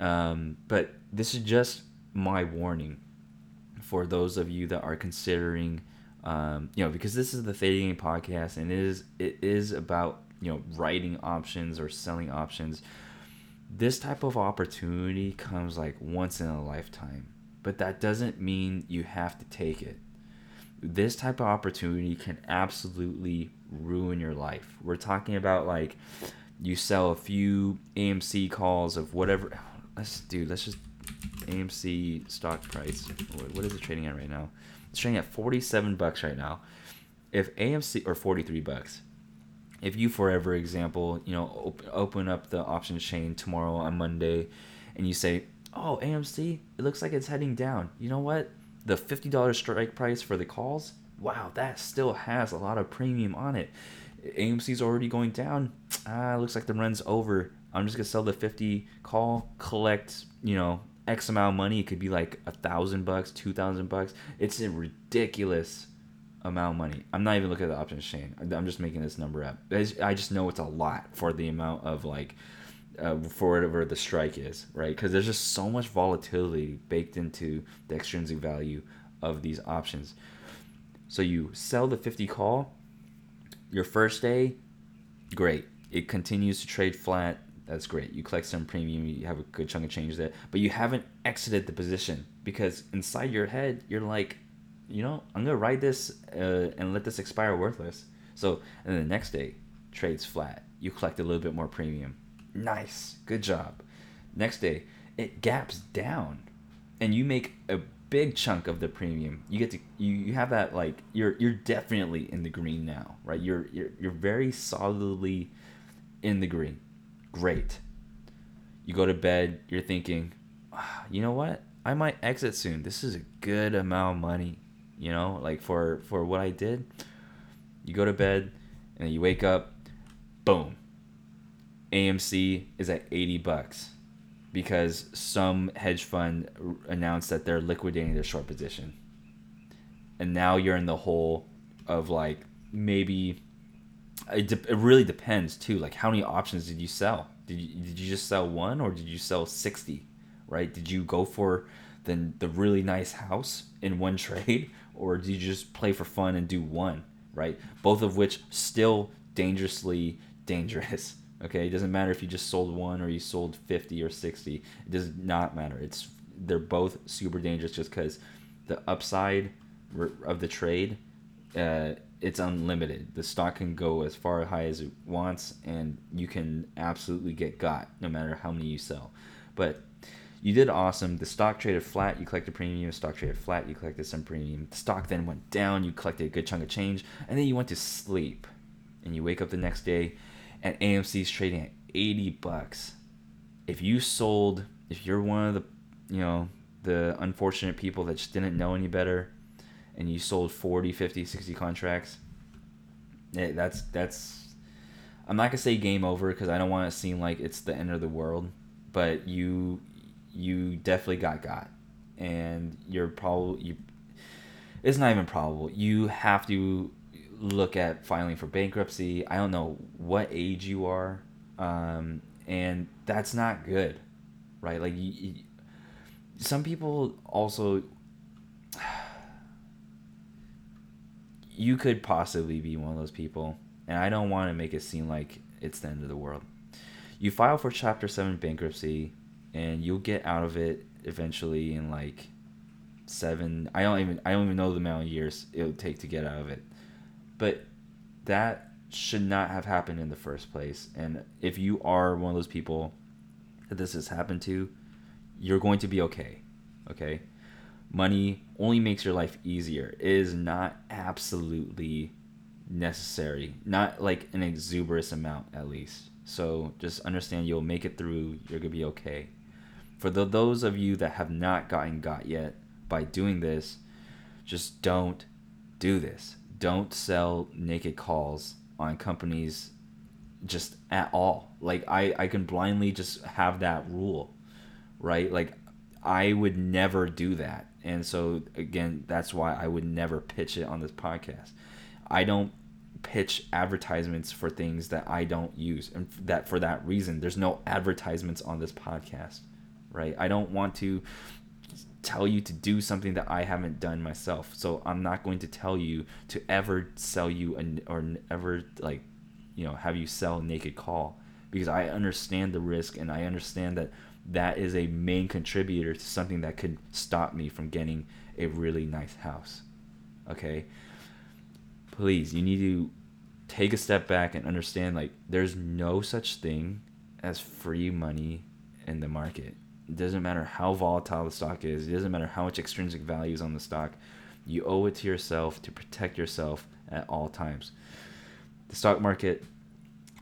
Um, but this is just my warning for those of you that are considering, um, you know, because this is the Gang podcast and it is it is about you know writing options or selling options. This type of opportunity comes like once in a lifetime, but that doesn't mean you have to take it. This type of opportunity can absolutely ruin your life. We're talking about like you sell a few AMC calls of whatever. Let's do. let's just AMC stock price. What is it trading at right now? It's trading at 47 bucks right now. If AMC or 43 bucks. If you, for example, you know, op- open up the options chain tomorrow on Monday, and you say, "Oh, AMC, it looks like it's heading down." You know what? The $50 strike price for the calls wow, that still has a lot of premium on it. AMC's already going down. Ah, looks like the run's over. I'm just gonna sell the 50 call, collect, you know, X amount of money. It could be like a thousand bucks, two thousand bucks. It's ridiculous amount of money. I'm not even looking at the options chain. I'm just making this number up. I just know it's a lot for the amount of like, uh, for whatever the strike is, right? Because there's just so much volatility baked into the extrinsic value of these options. So you sell the 50 call. Your first day, great. It continues to trade flat. That's great. You collect some premium. You have a good chunk of change there, but you haven't exited the position because inside your head you're like, you know, I'm gonna ride this uh, and let this expire worthless. So and the next day, trades flat. You collect a little bit more premium. Nice, good job. Next day, it gaps down, and you make a big chunk of the premium. You get to you, you have that like you're you're definitely in the green now, right? You're you're you're very solidly in the green. Great. You go to bed, you're thinking, ah, you know what? I might exit soon. This is a good amount of money, you know, like for for what I did. You go to bed and then you wake up, boom. AMC is at 80 bucks because some hedge fund announced that they're liquidating their short position. And now you're in the hole of like maybe it, de- it really depends too. Like how many options did you sell? Did you, did you just sell one or did you sell 60? Right? Did you go for the the really nice house in one trade or do you just play for fun and do one, right? Both of which still dangerously dangerous. Okay, it doesn't matter if you just sold one or you sold 50 or 60. It does not matter. It's they're both super dangerous just because the upside of the trade uh, it's unlimited. The stock can go as far high as it wants, and you can absolutely get got no matter how many you sell. But you did awesome. The stock traded flat, you collected premium. The Stock traded flat, you collected some premium. The stock then went down, you collected a good chunk of change, and then you went to sleep. And you wake up the next day, and AMC's trading at 80 bucks. If you sold, if you're one of the, you know, the unfortunate people that just didn't know any better, and you sold 40, 50, 60 contracts, eh, that's that's. I'm not gonna say game over because I don't want to seem like it's the end of the world, but you you definitely got got, and you're probably you. It's not even probable. You have to look at filing for bankruptcy. I don't know what age you are, um, and that's not good, right? Like you, you, some people also. You could possibly be one of those people, and I don't want to make it seem like it's the end of the world. You file for Chapter 7 bankruptcy and you'll get out of it eventually in like seven i don't even i don't even know the amount of years it would take to get out of it. But that should not have happened in the first place. And if you are one of those people that this has happened to you're going to be okay okay? Money only makes your life easier. It is not absolutely necessary not like an exuberant amount at least. So just understand you'll make it through you're gonna be okay for the, those of you that have not gotten got yet by doing this, just don't do this. Don't sell naked calls on companies just at all. Like I, I can blindly just have that rule, right? Like I would never do that. And so again, that's why I would never pitch it on this podcast. I don't pitch advertisements for things that I don't use. And that for that reason, there's no advertisements on this podcast right? I don't want to tell you to do something that I haven't done myself. So I'm not going to tell you to ever sell you an, or ever like, you know, have you sell naked call because I understand the risk and I understand that that is a main contributor to something that could stop me from getting a really nice house. Okay? Please, you need to take a step back and understand like there's no such thing as free money in the market it doesn't matter how volatile the stock is. It doesn't matter how much extrinsic value is on the stock. You owe it to yourself to protect yourself at all times. The stock market,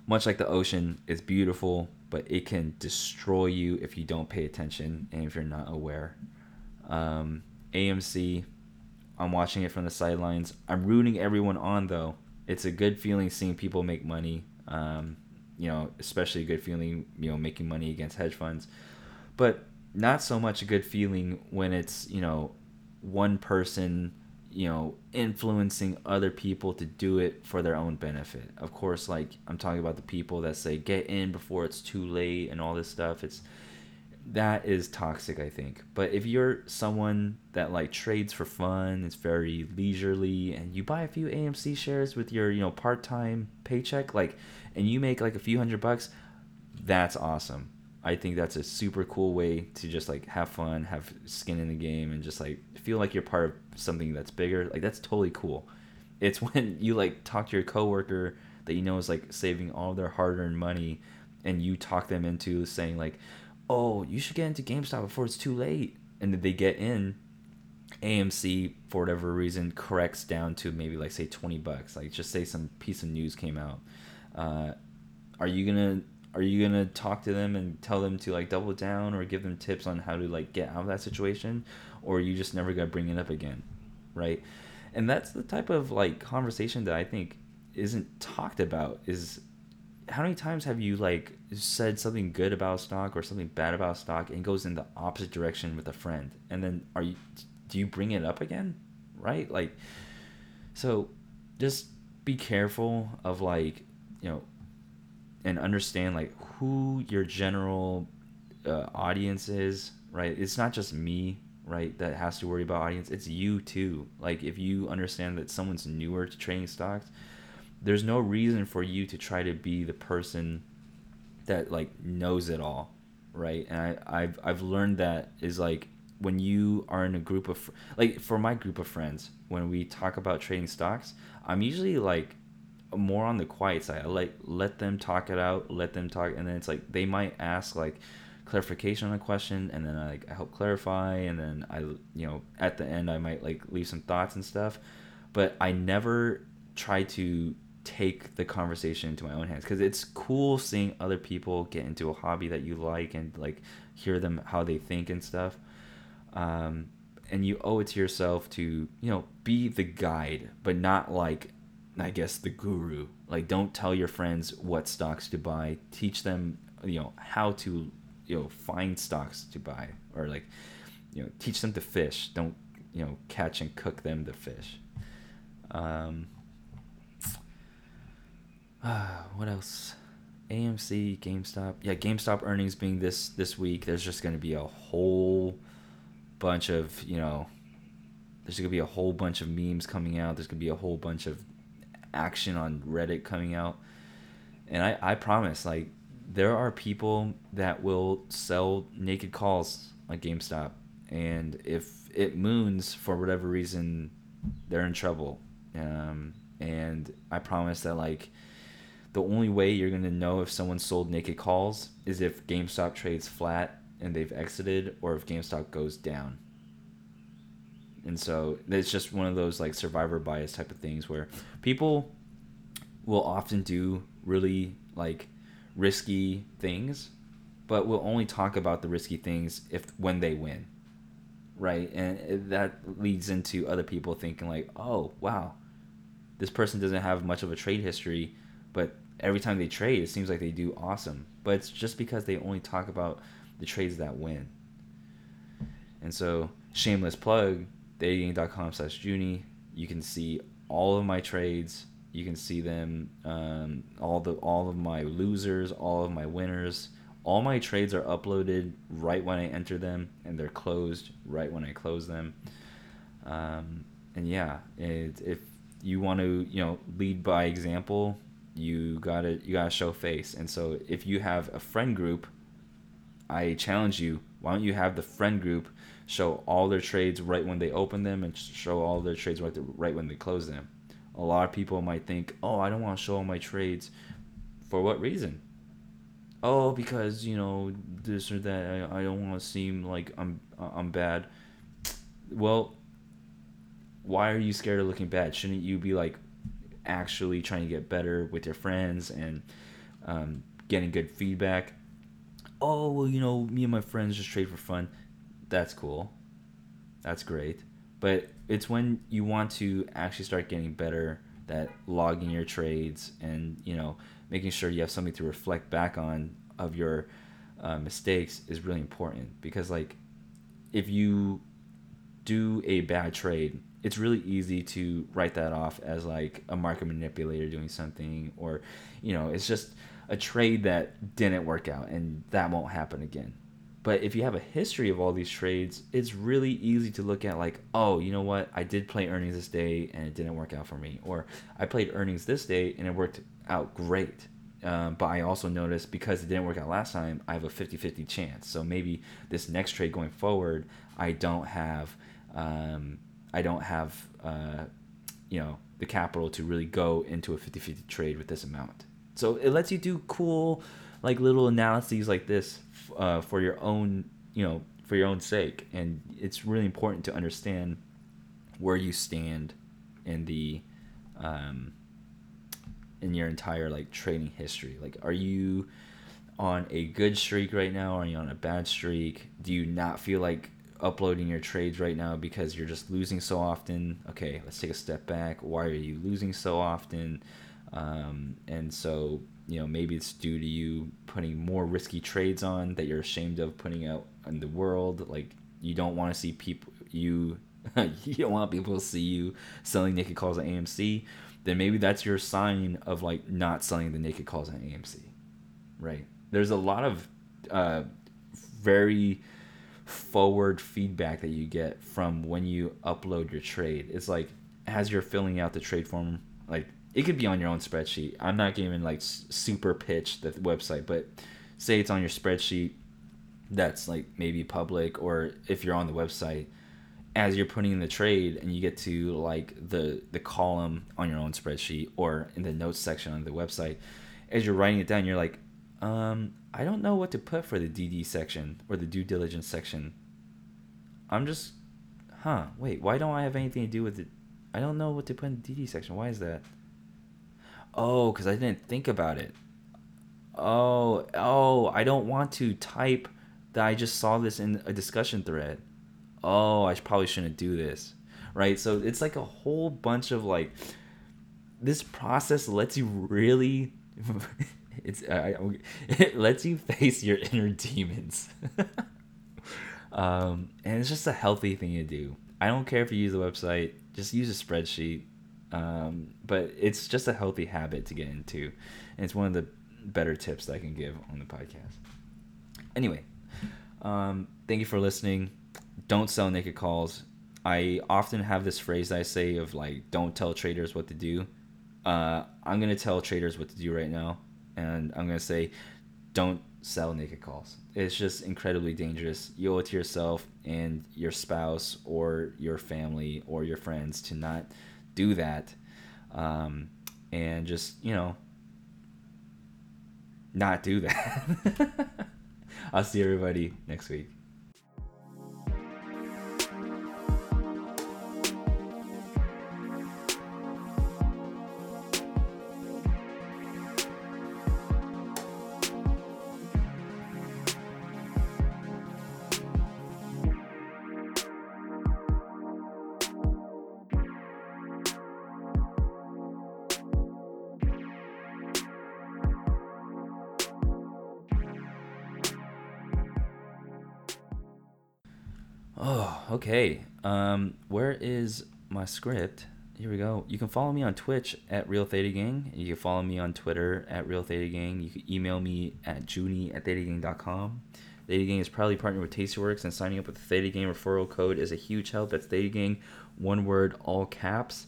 much like the ocean, is beautiful, but it can destroy you if you don't pay attention and if you're not aware. Um, AMC, I'm watching it from the sidelines. I'm rooting everyone on though. It's a good feeling seeing people make money. Um, you know, especially a good feeling, you know, making money against hedge funds but not so much a good feeling when it's you know one person you know influencing other people to do it for their own benefit. Of course like i'm talking about the people that say get in before it's too late and all this stuff. It's that is toxic i think. But if you're someone that like trades for fun it's very leisurely and you buy a few amc shares with your you know part-time paycheck like and you make like a few hundred bucks that's awesome I think that's a super cool way to just like have fun, have skin in the game, and just like feel like you're part of something that's bigger. Like that's totally cool. It's when you like talk to your coworker that you know is like saving all their hard-earned money, and you talk them into saying like, "Oh, you should get into GameStop before it's too late," and then they get in. AMC for whatever reason corrects down to maybe like say twenty bucks. Like just say some piece of news came out. Uh, are you gonna are you gonna talk to them and tell them to like double down or give them tips on how to like get out of that situation? Or you just never gonna bring it up again right? And that's the type of like conversation that i think isn't talked about is how many times have you like said something good about stock or something bad about stock and goes in the opposite direction with a friend? And then are you do you bring it up again? Right? Like so just be careful of like you know and understand like who your general uh, audience is right? It's not just me right that has to worry about audience. It's you too. Like if you understand that someone's newer to trading stocks there's no reason for you to try to be the person that like knows it all right? And I, I've, I've learned that is like when you are in a group of like for my group of friends when we talk about trading stocks i'm usually like more on the quiet side. I like let them talk it out let them talk and then it's like they might ask like clarification on a question and then I, like I help clarify and then I you know at the end I might like leave some thoughts and stuff. But I never try to take the conversation into my own hands because it's cool seeing other people get into a hobby that you like and like hear them how they think and stuff. Um, and you owe it to yourself to you know be the guide but not like i guess the guru. Like don't tell your friends what stocks to buy. Teach them you know how to you know find stocks to buy. Or like you know teach them to fish. Don't you know catch and cook them to fish. Um uh, what else? Amc gamestop. Yeah gamestop earnings being this this week there's just going to be a whole bunch of you know there's going to be a whole bunch of memes coming out. There's going to be a whole bunch of action on reddit coming out and i i promise like there are people that will sell naked calls on GameStop, and if it moons for whatever reason, they're in trouble. Um, and I promise that like the only way you're gonna know if someone sold naked calls is if GameStop trades flat and they've exited, or if GameStop goes down. And so it's just one of those like survivor bias type of things where people will often do really like risky things, but we'll only talk about the risky things if when they win, right? And that leads into other people thinking like, oh wow, this person doesn't have much of a trade history, but every time they trade, it seems like they do awesome. But it's just because they only talk about the trades that win. And so, shameless plug, dating.com slash. You can see all of my trades you can see them um, all the all of my losers, all of my winners. All my trades are uploaded right when I enter them, and they're closed right when I close them. Um, and yeah, it, if you want to, you know, lead by example, you gotta you gotta show face. And so if you have a friend group, I challenge you. Why don't you have the friend group show all their trades right when they open them, and show all their trades right right when they close them? a lot of people might think, oh, I don't want to show all my trades. For what reason? Oh, because you know this or that. I, I don't want to seem like I'm I'm bad. Well, why are you scared of looking bad? Shouldn't you be like actually trying to get better with your friends and um, getting good feedback? Oh well, you know, me and my friends just trade for fun. That's cool. That's great. But it's when you want to actually start getting better that logging your trades and you know making sure you have something to reflect back on of your uh, mistakes is really important because like if you do a bad trade it's really easy to write that off as like a market manipulator doing something or you know it's just a trade that didn't work out and that won't happen again but if you have a history of all these trades, it's really easy to look at like, oh, you know what? I did play earnings this day and it didn't work out for me. Or I played earnings this day and it worked out great. Um, but I also noticed because it didn't work out last time, I have a 50 50 chance. So maybe this next trade going forward, I don't have, um, I don't have, uh, you know, the capital to really go into a 50 50 trade with this amount. So it lets you do cool, like little analyses like this uh, for your own, you know, for your own sake. And it's really important to understand where you stand in the, um, in your entire like trading history. Like, are you on a good streak right now? Are you on a bad streak? Do you not feel like uploading your trades right now because you're just losing so often? Okay, let's take a step back. Why are you losing so often? Um, and so you know maybe it's due to you putting more risky trades on that you're ashamed of putting out in the world. Like you don't want to see people you you don't want people to see you selling naked calls on AMC then maybe that's your sign of like not selling the naked calls on AMC right? There's a lot of uh, very forward feedback that you get from when you upload your trade. It's like as you're filling out the trade form like it could be on your own spreadsheet. I'm not giving like super pitch the website, but say it's on your spreadsheet that's like maybe public or if you're on the website as you're putting in the trade and you get to like the the column on your own spreadsheet or in the notes section on the website as you're writing it down you're like um i don't know what to put for the dd section or the due diligence section. I'm just huh wait why don't i have anything to do with it? I don't know what to put in the dd section. Why is that oh because i didn't think about it oh oh i don't want to type that i just saw this in a discussion thread oh, I probably shouldn't do this, right? So it's like a whole bunch of like this process lets you really it's I, it lets you face your inner demons. um, and it's just a healthy thing to do. I don't care if you use the website, just use a spreadsheet. Um, but it's just a healthy habit to get into. And it's one of the better tips that I can give on the podcast. Anyway, um, thank you for listening don't sell naked calls. I often have this phrase I say of like, don't tell traders what to do. Uh, I'm gonna tell traders what to do right now, and I'm gonna say, don't sell naked calls. It's just incredibly dangerous. You owe it to yourself and your spouse or your family or your friends to not do that, um, and just you know, not do that. I'll see everybody next week. Okay. Um, where is my script? Here we go. You can follow me on Twitch at Real Theta Gang. You can follow me on Twitter at Real Theta Gang. You can email me at junie at thetagang.com. Theta Gang is proudly partnered with Tastyworks, and signing up with the Theta Gang referral code is a huge help. That's Theta Gang, one word, all caps.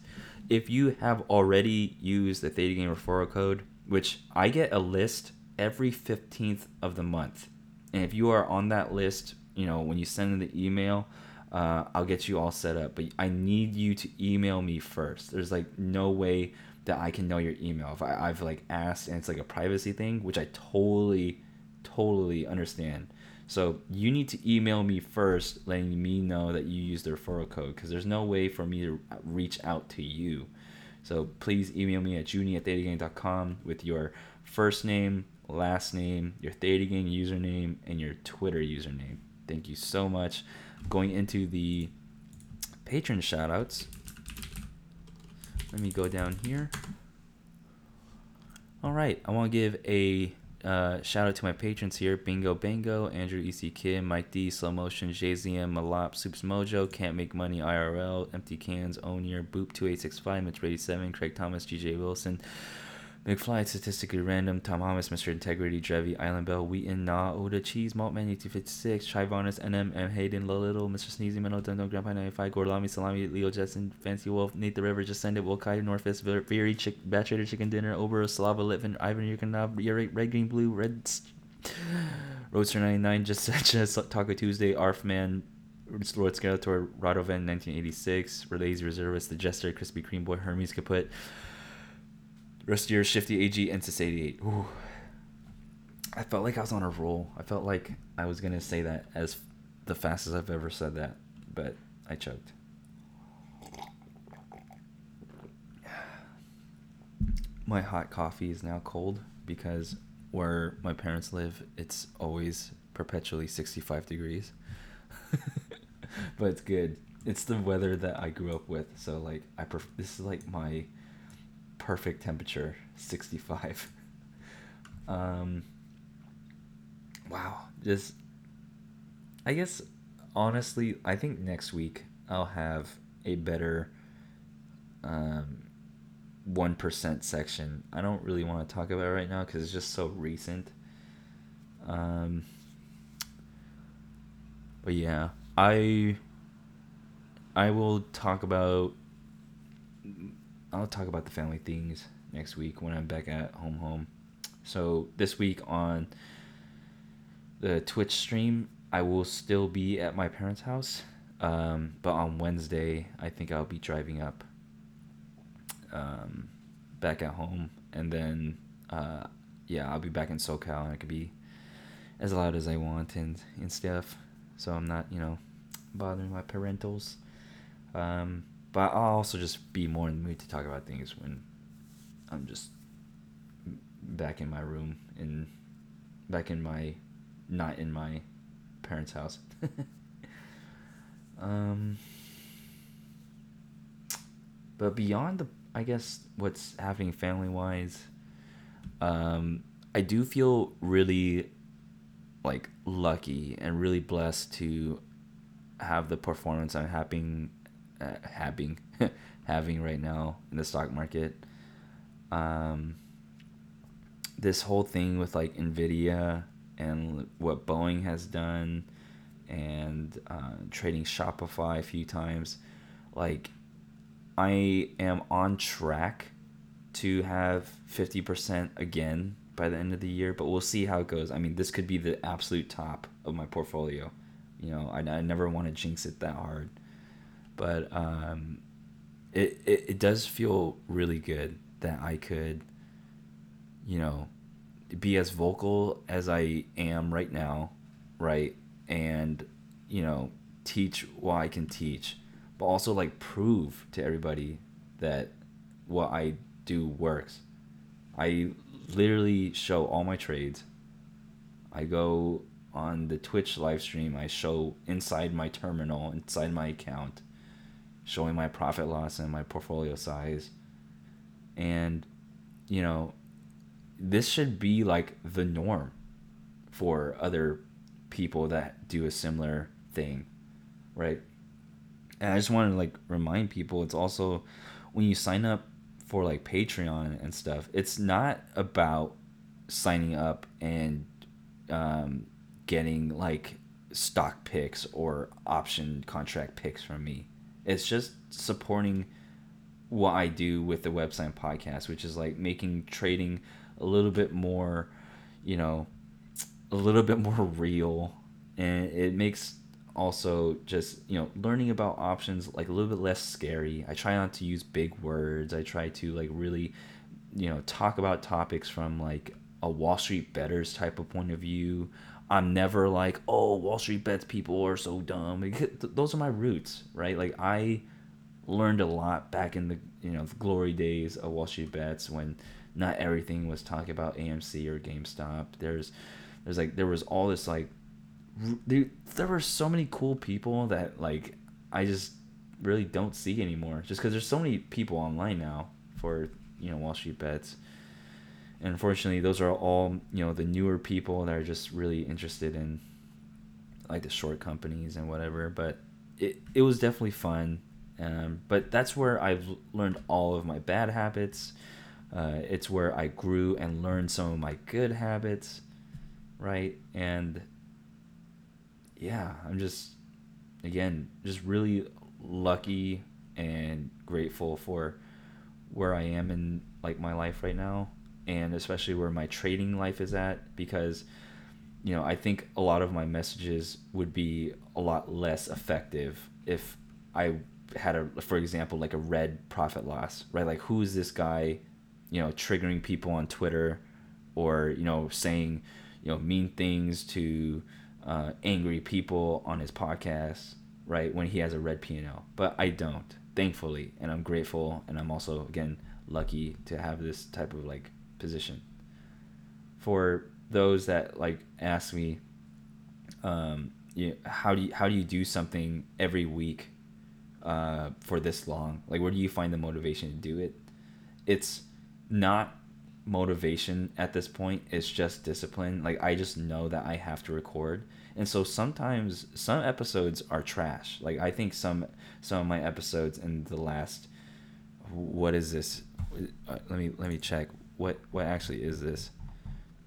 If you have already used the Theta Gang referral code, which I get a list every 15th of the month, and if you are on that list you know, when you send in the email, uh, I'll get you all set up. But I need you to email me first. There's like no way that I can know your email. If I, I've like asked and it's like a privacy thing, which I totally, totally understand. So you need to email me first, letting me know that you use the referral code because there's no way for me to reach out to you. So please email me at junie at thetagang.com with your first name, last name, your ThetaGang username, and your Twitter username. Thank you so much. Going into the patron shoutouts. Let me go down here. All right, I want to give a uh, shout out to my patrons here: Bingo Bango, Andrew EC Kim, Mike D, Slow Motion, JZM, Malop, Soups Mojo, Can't Make Money IRL, Empty Cans, Onier, Boop two eight six five, Mitch eighty seven, Craig Thomas, GJ Wilson. McFly, Statistically Random, Tom Thomas, Mr. Integrity, Drevi, Island Bell, Wheaton, Na, Oda, Cheese, Maltman, 1856, Trivarnus, NM, M. Hayden, Little, Mr. Sneezy, Menno, Dundo, Grandpa 95, Gorlami, Salami, Leo Jetson, Fancy Wolf, Nate the River, Just Send It, Wokai, Northwest, Veery, Chick, Bat Trader, Chicken Dinner, Ober, Slava, Litvin, Ivan, Yurkanov, Red, Green, Blue, Red, Roadster 99, Just Just Taco Tuesday, Arfman, Lord Skeletor, Radovan, 1986, Relays Reservist, The Jester, Crispy Cream Boy, Hermes Kaput, Rest year, Shifty AG, and 88. Ooh. I felt like I was on a roll. I felt like I was gonna say that as the fastest I've ever said that, but I choked. My hot coffee is now cold because where my parents live, it's always perpetually 65 degrees. but it's good. It's the weather that I grew up with, so like I pref- this is like my perfect temperature 65 um wow just i guess honestly i think next week i'll have a better um 1% section. I don't really want to talk about it right now because it's just so recent. Um but yeah i i will talk about I'll talk about the family things next week when I'm back at home home. So this week on the Twitch stream, I will still be at my parents' house. Um, but on Wednesday, I think I'll be driving up um, back at home. And then, uh, yeah, I'll be back in SoCal and I could be as loud as I want and, and stuff. So I'm not, you know, bothering my parentals. Um, but I'll also just be more in the mood to talk about things when I'm just back in my room and back in my not in my parents' house. um but beyond the I guess what's happening family wise, um I do feel really like lucky and really blessed to have the performance I'm having uh, having having right now in the stock market. Um this whole thing with like Nvidia and what Boeing has done and uh, trading Shopify a few times, like I am on track to have 50% again by the end of the year, but we'll see how it goes. I mean, this could be the absolute top of my portfolio. You know, I, I never want to jinx it that hard. But um, it, it, it does feel really good that I could – you know, be as vocal as I am right now, right? And, you know, teach what I can teach, but also like prove to everybody that what I do works. I literally show all my trades. I go on the Twitch live stream, I show inside my terminal, inside my account, showing my profit loss and my portfolio size. And, you know, this should be like the norm for other people that do a similar thing, right? And I just want to like remind people it's also when you sign up for like Patreon and stuff, it's not about signing up and um, getting like stock picks or option contract picks from me. It's just supporting what I do with the website podcast, which is like making trading a little bit more, you know, a little bit more real, and it makes also just you know learning about options like a little bit less scary. I try not to use big words. I try to like really, you know, talk about topics from like a Wall Street betters type of point of view. I'm never like, oh, Wall Street bets people are so dumb. Those are my roots, right? Like I learned a lot back in the you know the glory days of Wall Street bets when not everything was talking about AMC or GameStop. There's there's like there was all this like there, there were so many cool people that like I just really don't see anymore just because there's so many people online now for you know Wall Street bets. Unfortunately, those are all you know the newer people that are just really interested in like the short companies and whatever. But it it was definitely fun. Um, but that's where I've learned all of my bad habits uh, it's where I grew and learned some of my good habits, right? And yeah, I'm just, again, just really lucky and grateful for where I am in like my life right now, and especially where my trading life is at because you know, I think a lot of my messages would be a lot less effective if I had a, for example, like a red profit loss, right? Like, who is this guy you know, triggering people on Twitter or, you know, saying, you know, mean things to uh, angry people on his podcast, right? When he has a red P&L. But I don't, thankfully. And I'm grateful. And I'm also, again, lucky to have this type of like position. For those that like ask me, um, you how do you, how do you do something every week uh, for this long? Like, where do you find the motivation to do it? It's not motivation at this point it's just discipline like i just know that i have to record and so sometimes some episodes are trash like i think some some of my episodes in the last what is this uh, let me let me check what what actually is this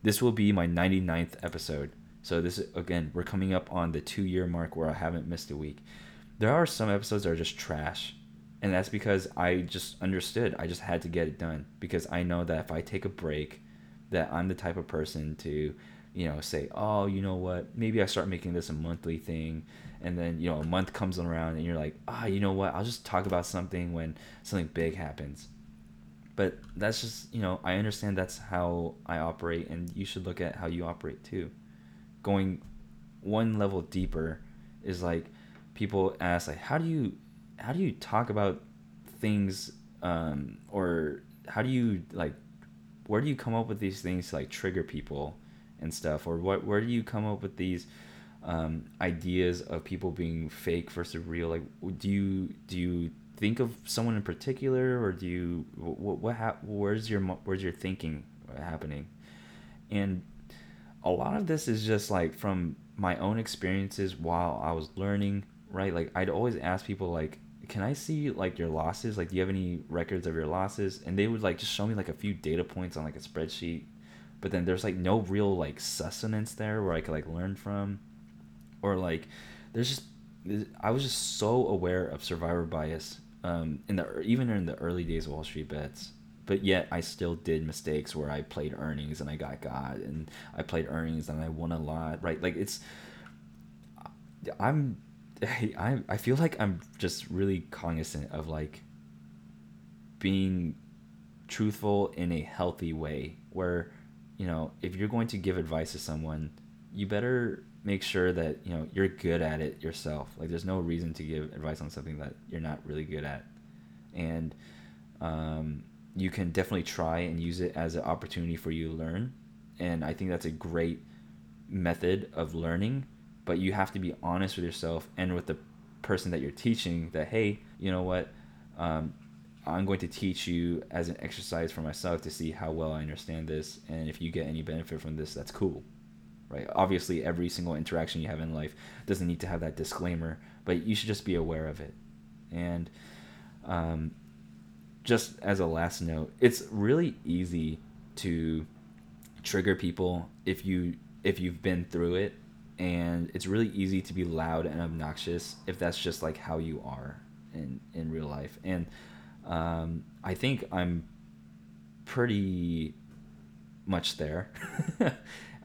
this will be my 99th episode so this again we're coming up on the two year mark where i haven't missed a week there are some episodes that are just trash and that's because I just understood. I just had to get it done because I know that if I take a break, that I'm the type of person to, you you know, say, oh, you know what, maybe I start making this a monthly thing. And then, you know, a month comes around and you're like, ah, oh, you know what, I'll just talk about something when something big happens. But that's just, you know, I understand that's how I operate, and you should look at how you operate too. Going one level deeper is like people ask like how do you how do you talk about things um, or how do you like where do you come up with these things to like trigger people and stuff or what where do you come up with these um, ideas of people being fake versus real like do you do you think of someone in particular or do you what, what ha- where's your where's your thinking uh, happening and a lot of this is just like from my own experiences while I was learning right like I'd always ask people like can I see like your losses? Like, do you have any records of your losses? And they would like just show me like a few data points on like a spreadsheet, but then there's like no real like sustenance there where I could like learn from, or like there's just I was just so aware of survivor bias um, in the even in the early days of Wall Street bets, but yet I still did mistakes where I played earnings and I got got, and I played earnings and I won a lot. Right, like it's I'm I I feel like I'm just really cognizant of like being truthful in a healthy way where you know if you're going to give advice to someone you better make sure that you know you're good at it yourself. Like there's no reason to give advice on something that you're not really good at. And um, you can definitely try and use it as an opportunity for you to learn. And i think that's a great method of learning but you have to be honest with yourself and with the person that you're teaching that hey you know what? Um, i'm going to teach you as an exercise for myself to see how well i understand this and if you get any benefit from this that's cool right? Obviously every single interaction you have in life doesn't need to have that disclaimer but you should just be aware of it. And um, just as a last note it's really easy to trigger people if you if you've been through it and it's really easy to be loud and obnoxious if that's just like how you are in in real life. And um, i think i'm pretty much there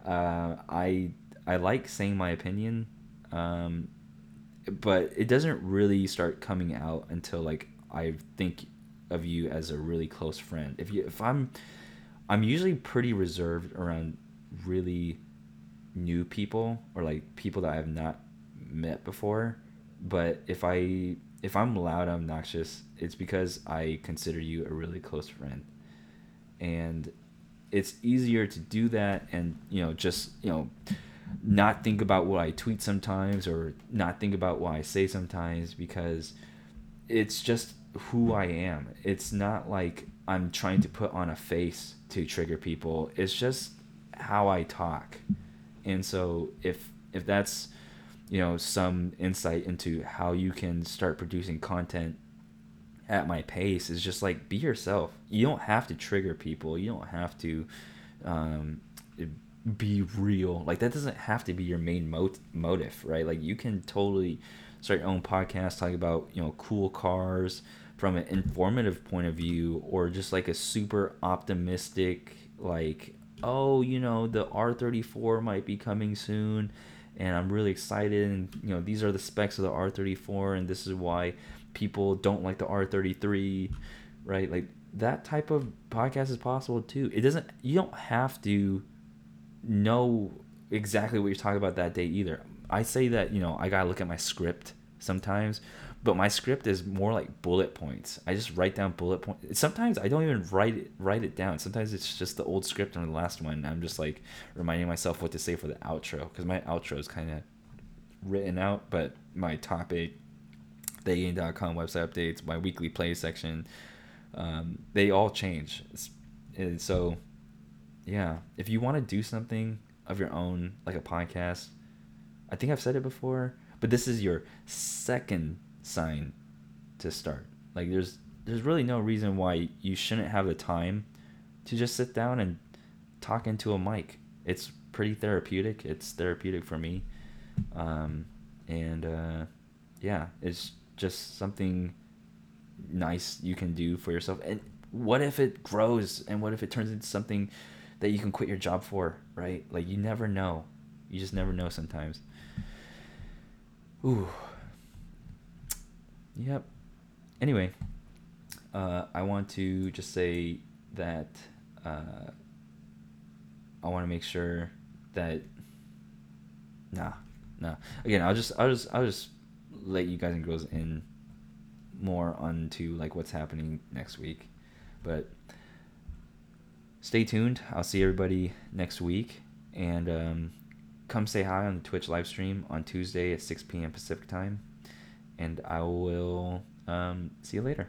uh, i i like saying my opinion um, but it doesn't really start coming out until like i think of you as a really close friend if you if i'm i'm usually pretty reserved around really new people or like people that I have not met before. But if I if I'm loud, and obnoxious, it's because I consider you a really close friend, and it's easier to do that and you know just you know not think about what I tweet sometimes or not think about what I say sometimes because it's just who I am. It's not like I'm trying to put on a face to trigger people. It's just how I talk and so if if that's you know some insight into how you can start producing content at my pace is just like be yourself. You don't have to trigger people. You don't have to um, be real. Like that doesn't have to be your main mot- motive right? Like you can totally start your own podcast talking about you know cool cars from an informative point of view or just like a super optimistic like oh, you know, the R34 might be coming soon and I'm really excited and you know, these are the specs of the R34 and this is why people don't like the R33, right? Like that type of podcast is possible too. It doesn't you don't have to know exactly what you're talking about that day either. I say that, you know, I got to look at my script sometimes but my script is more like bullet points. I just write down bullet points. Sometimes I don't even write it write it down. Sometimes it's just the old script from the last one. I'm just like reminding myself what to say for the outro because my outro is kind of written out, but my topic, thetagang.com website updates, my weekly play section, um, they all change. and so, yeah, if you want to do something of your own, like a podcast, I think I've said it before, but this is your second sign to start. Like there's there's really no reason why you shouldn't have the time to just sit down and talk into a mic. It's pretty therapeutic. It's therapeutic for me. Um, and uh, yeah, it's just something nice you can do for yourself. And what if it grows and what if it turns into something that you can quit your job for, right? Like you never know. You just never know sometimes. Ooh. Yep. Anyway, uh, I want to just say that uh, I want to make sure that nah, nah. Again, I'll just I'll just I'll just let you guys and girls in more onto like what's happening next week. But stay tuned. I'll see everybody next week and um, come say hi on the Twitch live stream on Tuesday at 6 p.m. Pacific time. And I will um, see you later.